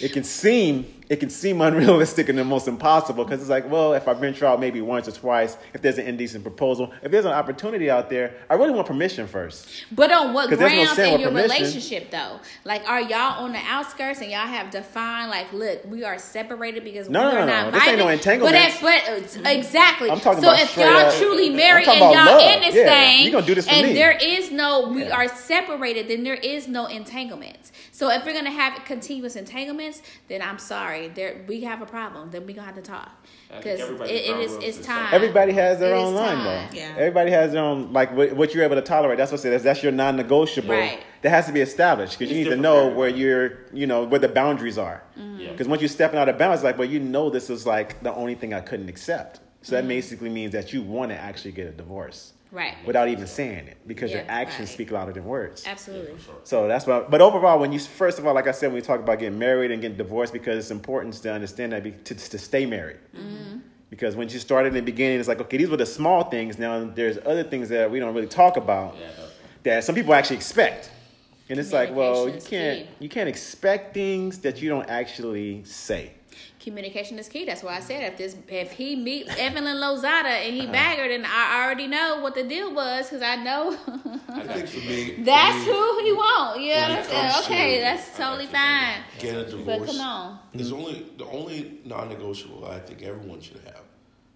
it can seem it can seem unrealistic and almost impossible because it's like, well, if I venture out maybe once or twice, if there's an indecent proposal, if there's an opportunity out there, I really want permission first. But on what there's no grounds in your permission. relationship though? Like, are y'all on the outskirts and y'all have defined like, look, we are separated because No, we no, are no, not no. This ain't no vibing? entanglements. But if, but uh, exactly. I'm talking about. so about if y'all up- truly married and y'all love. in this Yeah, thing, you gonna do this for and me. there is no, we Yeah. are separated, then there is no entanglements. So if we're gonna have continuous entanglements, then I'm sorry, there we have a problem. Then we gonna have to talk because it, everybody's it ground is rules it's time. Everybody has their It own line, time. though. Yeah. Everybody has their own, like what, what you're able to tolerate. That's what I say. That's, that's your non-negotiable. Right. That has to be established because you need to know for where you're, you know, where the boundaries are. Mm-hmm. Yeah. Because once you're stepping out of bounds, like, well, you know, this is like the only thing I couldn't accept. So Mm-hmm. that basically means that you want to actually get a divorce Right. without even saying it because your actions right. speak louder than words. Absolutely. So that's why. But overall, when you first of all, like I said, when we talk about getting married and getting divorced, because it's important to understand that be, to, to stay married. Mm-hmm. Because when you started in the beginning, it's like okay, these were the small things. Now there's other things that we don't really talk about Yeah, no. that some people actually expect, and it's like, well, you can't key. you can't expect things that you don't actually say. Communication is key. That's why I said if this if he meet Evelyn Lozada and Uh-huh. he bag her, then I already know what the deal was because I know I think for me, [laughs] for that's me, who he want. Yeah, When it that's it. comes okay. to- That's totally fine. Get a divorce. But come on, There's only the only non-negotiable I think everyone should have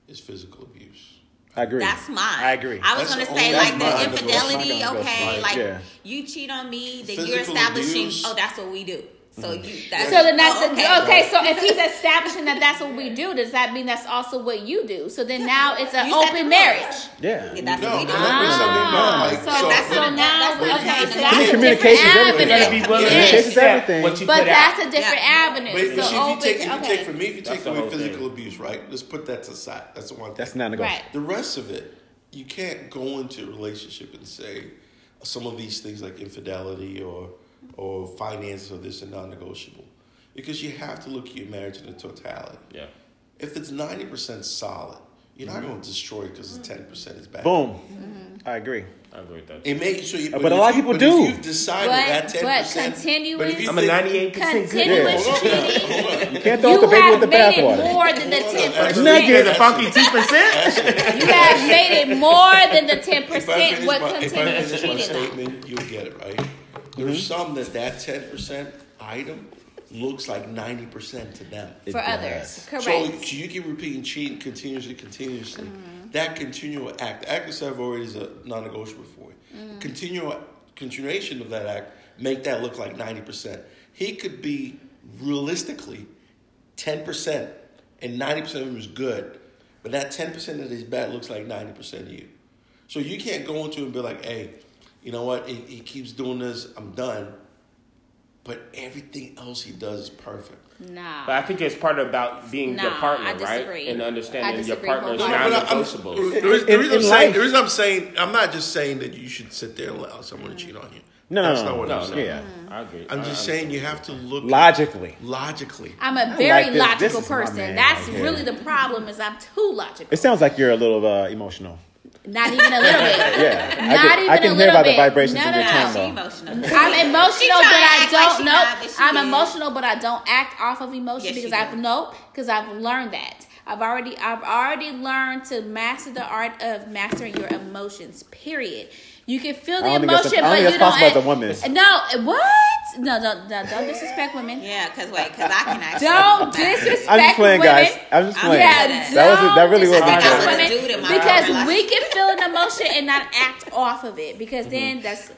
is physical abuse. I agree. That's mine. I agree. I was gonna say like the infidelity. That's not gonna go Okay, like. Yeah. you cheat on me, then you're establishing. abuse. Oh, that's what we do. So Mm-hmm. you. That's, so then that's oh, the, okay. So if he's establishing that that's what we do, does that mean that's also what you do? So then now it's an You open marriage. yeah. Yeah, that's No, what we do. Ah, like, so, so- that's so now okay. So that's Communication is everything. You gotta be willing Yes. to Yes. accept everything. But that's a different Yeah. avenue. But, but so if you take, if you okay. take from me, if you take away physical abuse, right? Let's put that to side. That's the one thing. That's not negotiable. right. The rest of it, you can't go into a relationship and say some of these things like infidelity or or finances or this are non-negotiable, because you have to look at your marriage in the totality. Yeah. If it's ninety percent solid, you're not mm-hmm. going to destroy it because the ten percent is bad. Boom. Mm-hmm. I agree. I agree with that. It may so you, uh, But a lot of people but do. If you've decided But- that ten but percent, continuous- I'm a 98% good. Yeah. cheating. You can't throw out You the baby have with the made it bathwater. more than the ten That's not percent. good. There's a funky 2%. You have made it more than the ten percent. finish What my, if I finish my statement, you'll get it right. There's some that that ten percent item looks like ninety percent to them. For others, correct. So you keep repeating cheating continuously, continuously. Mm-hmm. That continual act, the act itself already is a non-negotiable for you. Mm-hmm. Continual continuation of that act make that look like ninety percent. He could be realistically ten percent, and ninety percent of him is good, but that ten percent that is bad looks like ninety percent of you. So you can't go into it and be like, "Hey, you know what? He, he keeps doing this. I'm done." But everything else he does is perfect. Nah. But I think it's part about being your Nah, partner, I right? disagree. And understanding your disagree partner's wholeheartedly. But non-negotiables. The reason, the reason I'm saying, the reason I'm saying, I'm not just saying that you should sit there and allow someone to cheat on you. No, no, That's no, not what No, I'm no, saying. Yeah. I agree. I'm I- just I- saying you have to look Logically. logically. I'm a very like this. logical This person. That's right really the problem. Is I'm too logical. It sounds like you're a little uh, emotional. Not even a little bit. [laughs] Yeah, I can, even I can a hear little by the vibrations No, in no, your no. tone, She though. emotional. I'm emotional, She but I don't she know. not, I'm is. emotional, but I don't act off of emotion Yes, because I've nope, because I've learned that. I've already I've already learned to master the art of mastering your emotions. Period. You can feel the I don't think that's- emotion, I but you that's don't. possible as act- a woman. No, what? No, don't, don't, don't disrespect women. Yeah, because wait, because I can actually. Don't disrespect women. I'm just playing, women. guys. I'm just I'm playing. Yeah, that. that was that really was my I joke. would've women do it in my because we can feel an emotion and not act off of it. Because then Mm-hmm. that's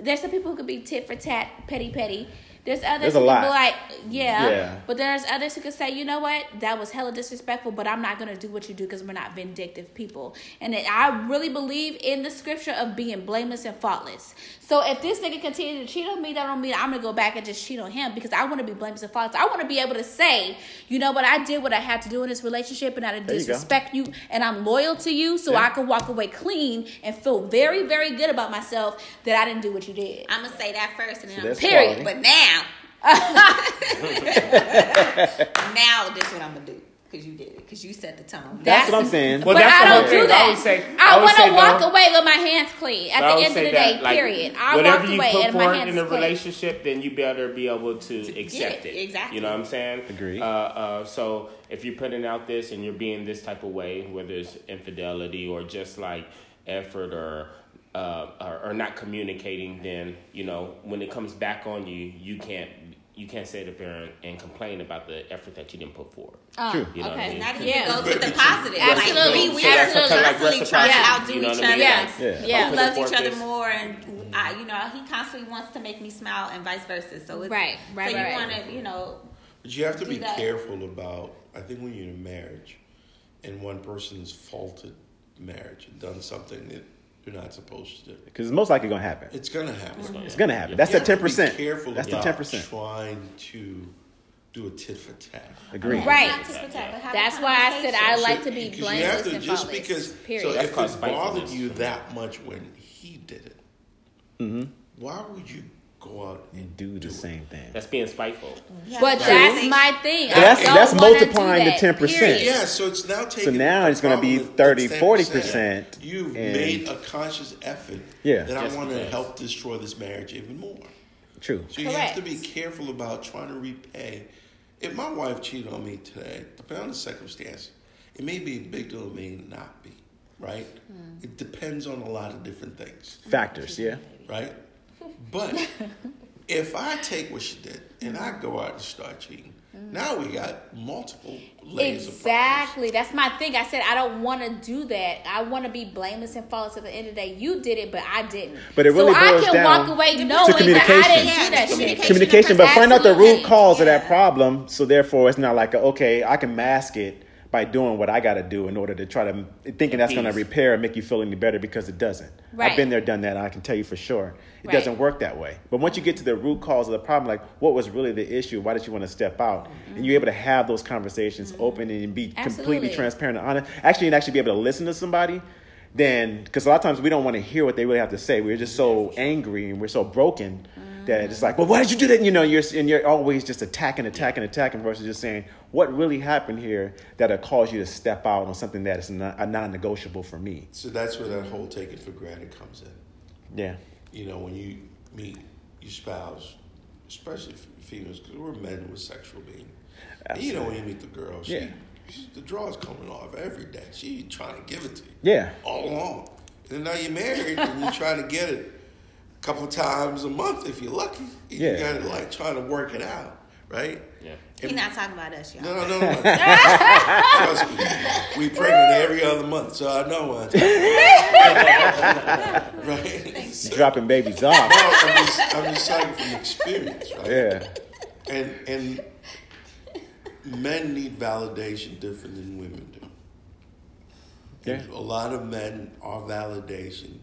there's some people who could be tit for tat, petty petty. There's others There's who can be like, yeah, Yeah. but there's others who could say, you know what, that was hella disrespectful, but I'm not gonna do what you do because we're not vindictive people. And I really believe in the scripture of being blameless and faultless. So if this nigga continues to cheat on me, that don't mean I'm gonna go back and just cheat on him because I want to be blameless and faultless. I want to be able to say, you know what, I did what I had to do in this relationship, and I didn't There you disrespect you, and I'm loyal to you, so Yeah. I can walk away clean and feel very, very good about myself that I didn't do what you did. I'm gonna say that first, and then I'm that's Period. quality. But now, [laughs] [laughs] [laughs] now this is what I'm gonna do because you did it because you set the tone. That's what I'm saying. Well, but that's I don't do thing. that. I always say- I I, want to walk no. away with my hands clean at I the end of the that, day. like, period. I whatever walked you away put and my forward hands in a clean. relationship, then you better be able to accept Yeah, it. exactly. You know what I'm saying? Agree. Uh, uh, so if you're putting out this and you're being this type of way, whether it's infidelity or just like effort or uh, or, or not communicating, then you know when it comes back on you, you can't you can't sit up parent and, and complain about the effort that you didn't put forward. Oh, True. You know what I mean? That even Yeah. goes with the positive. Absolutely. Like, we, we So are Absolutely. kind of like constantly trying to outdo you know each what I other. mean? Yeah. Like, Yeah. if Yeah. put it loves each forth other this- more, and I, you know, he constantly wants to make me smile, and vice versa. So it's Right, right, So you right. want to, you know, But you have to be that. careful about. I think when you're in a marriage, and one person's faulted marriage and done something that they're not supposed to Because it's most likely gonna happen. it's gonna happen. It's gonna happen. Yeah. That's You the ten percent. Be careful That's the ten percent. Trying to do a tit for tat. Agreed. Right. tit for tat, but have a That's why I said I like to be Because you blameless have to and just faultless. because. Period. So That's if it bothered you that much when he did it, Mm-hmm. why would you go out and And do the it? same thing. That's being spiteful. Yeah, But but that's my thing. But that's- that's wanna do multiplying the 10%. period. Yeah, so it's now taking. So now it's gonna be problem with 30, that's 40%, You've and- made a conscious effort. Yeah. That I want to help destroy this marriage even more. True. So you have to be careful about trying to repay. If my wife cheated on me today, depending on the circumstance, it may be a big deal, it may not be. Right? Hmm. It depends on a lot of different things. Factors. Yeah. Right? But [laughs] if I take what she did and I go out and start cheating, mm. now we got multiple layers of. Exactly. That's my thing. I said I don't want to do that. I want to be blameless and faultless at the end of the day. You did it, but I didn't. But it really so I can down walk away knowing that I didn't do that communication. shit. Communication, but find out the root cause of that problem. So therefore, it's not like a, okay, I can mask it by doing what I got to do in order to try to thinking that's going to repair and make you feel any better because it doesn't. Right. I've been there, done that. And I can tell you for sure it Right. doesn't work that way. But once you get to the root cause of the problem, like what was really the issue? Why did you want to step out? And mm-hmm. you're able to have those conversations mm-hmm. open and be completely transparent and honest. Actually, and actually be able to listen to somebody. Then, because a lot of times we don't want to hear what they really have to say. We're just so angry and we're so broken mm-hmm. That it's like, well, why did you do that? And, you know, you're and you're always just attacking, attacking, attacking versus just saying what really happened here that'll cause you to step out on something that is not, a non-negotiable for me. So that's where that whole take it for granted comes in. Yeah, You know, when you meet your spouse, especially females, because we're men with sexual being. You know, when you meet the girl, she, Yeah. she- the draw's coming off every day. She trying to give it to you yeah, all along. And now you're married and you're trying to get it couple times a month if you're lucky. You Yeah. got to like trying to work it out, right? Yeah. He's not talking about us, y'all. No, no, no, [laughs] no. Trust me. We pregnant every other month, so I know one. [laughs] right? So, dropping babies off. no, I'm just, I'm just talking from experience, right? Yeah, And and men need validation different than women do. yeah, A lot of men, our validation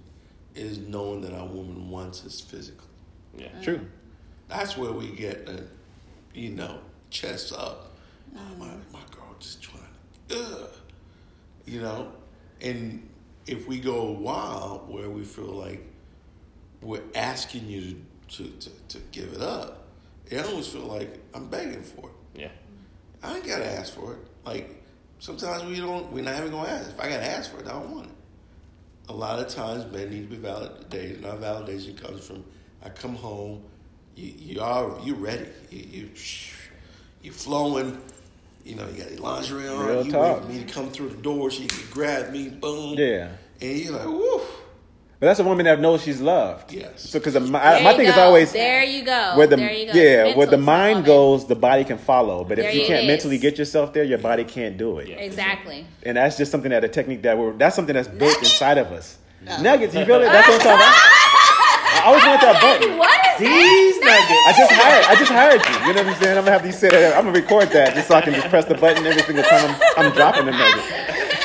is knowing that our woman wants us physically. Yeah. Mm. true. That's where we get the, you know, chest up. Oh, my, my mm. girl just trying to, ugh. You know? And if we go a while where we feel like we're asking you to, to, to give it up, it almost feel like I'm begging for it. Yeah. I ain't gotta ask for it. Like sometimes we don't. We're not even gonna ask. If I gotta ask for it, I don't want it. A lot of times, men need to be validated. And our validation comes from I come home, you you are you ready. You you you flowing. You know, you got your lingerie on. Real you talk. wait for me to come through the door so you can grab me. Boom. Yeah. And you're like, woo. But that's a woman that knows she's loved. Yes. So, because my, my you thing is always there you go. where the there you go. yeah, It's where the mind for goes, the body can follow. But There if you can't is. mentally get yourself there, your body can't do it. Yeah. Exactly. And that's just something that a technique that we're that's something that's built inside of us. Nuggets, you feel it? That's what I'm talking about. [laughs] I always want that button. [laughs] What is These nuggets. I just hired. I just hired you. You know what I'm saying? I'm gonna have these sit. I'm gonna record that just so I can just press the button every single time I'm, I'm dropping the nugget.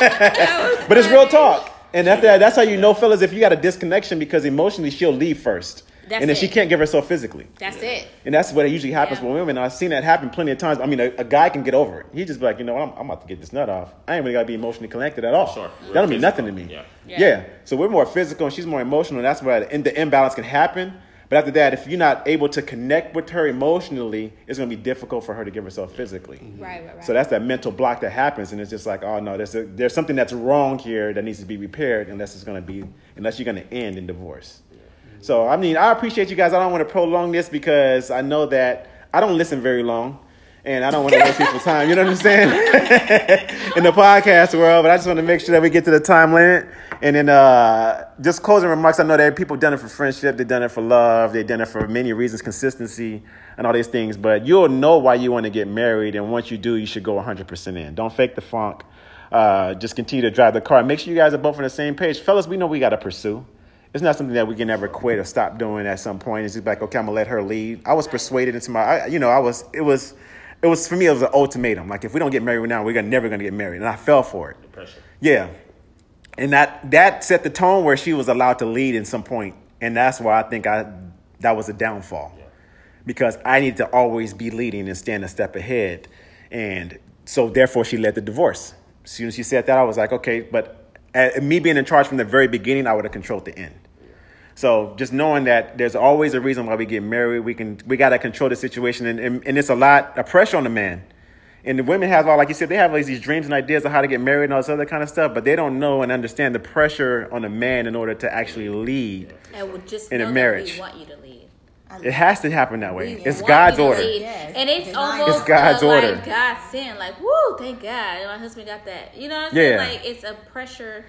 [laughs] but it's real talk. And after that, that's how you know, fellas, if you got a disconnection because emotionally she'll leave first, That's and then it. she can't give herself physically. That's it. And that's what it usually happens Yeah. with women. I've seen that happen plenty of times. I mean, a, a guy can get over it. He just be like, you know what, I'm, I'm about to get this nut off. I ain't really got to be emotionally connected at all. sure. That don't mean Real nothing to me. physical. Yeah. Yeah. So we're more physical and she's more emotional. And that's where the, the imbalance can happen. But after that, if you're not able to connect with her emotionally, it's going to be difficult for her to give herself physically. Mm-hmm. Right, right, right. So that's that mental block that happens, and it's just like, oh no, there's a, there's something that's wrong here that needs to be repaired, unless it's going to be, unless you're going to end in divorce. So I mean, I appreciate you guys. I don't want to prolong this because I know that I don't listen very long, and I don't want to waste people's time. You know what I'm saying? [laughs] in the podcast world, but I just want to make sure that we get to the time limit. And then uh, just closing remarks. I know that people done it for friendship, they've done it for love, they've done it for many reasons, consistency, and all these things. But you'll know why you want to get married, and once you do, you should go 100% in. Don't fake the funk. Uh, just continue to drive the car. Make sure you guys are both on the same page, fellas. We know we got to pursue. It's not something that we can ever quit or stop doing at some point. It's just like, okay, I'm gonna let her lead. I was persuaded into my, I, you know, I was, it was, it was for me. It was an ultimatum. Like, if we don't get married now, we're gonna, never gonna get married, and I fell for it. Depression. Yeah. And that that set the tone where she was allowed to lead in some point. And that's why I think I that was a downfall. Because I need to always be leading and stand a step ahead. And so therefore she led the divorce. As soon as she said that, I was like, okay, but me being in charge from the very beginning, I would have controlled the end. So just knowing that there's always a reason why we get married, we can we gotta control the situation and, and, and it's a lot of pressure on the man. And the women have all, like you said, they have all these dreams and ideas of how to get married and all this other kind of stuff, but they don't know and understand the pressure on a man in order to actually lead. Just In a know that marriage. we want you to lead. It has to happen that way. We It's God's order. Yes. And it's Divine. almost It's God's uh, order. like God saying, like, woo, thank God. My husband got that. You know what I'm saying? Yeah. Like, it's a pressure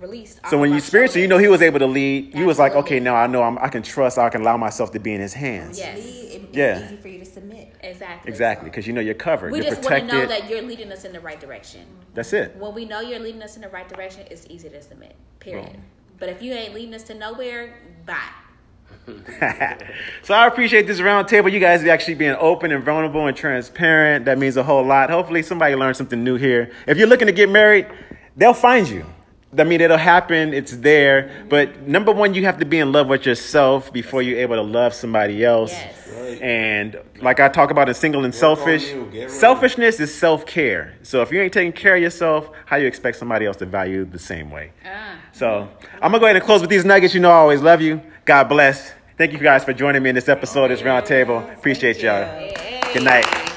released. So when you our spiritually, you know, he was able to lead. You was like, okay, now I know I'm, I can trust. I can allow myself to be in His hands. Yes. It- it's Yeah. easy for you to submit. Exactly. Exactly, because you know you're covered. We you're just want to know that you're leading us in the right direction. That's it. When we know you're leading us in the right direction, it's easy to submit. Period. Boom. But if you ain't leading us to nowhere, bye. [laughs] so I appreciate this round table. You guys actually being open and vulnerable and transparent. That means a whole lot. Hopefully somebody learned something new here. If you're looking to get married, they'll find you. I mean, it'll happen. It's there. But number one, you have to be in love with yourself before you're able to love somebody else. Yes. Right. And like I talk about in single and Work selfish, you. Get ready. selfishness is self care. So if you ain't taking care of yourself, how you expect somebody else to value the same way? Ah. So I'm gonna go ahead and close with these nuggets. You know, I always love you. God bless. Thank you guys for joining me in this episode, this roundtable. Appreciate y'all. Good night.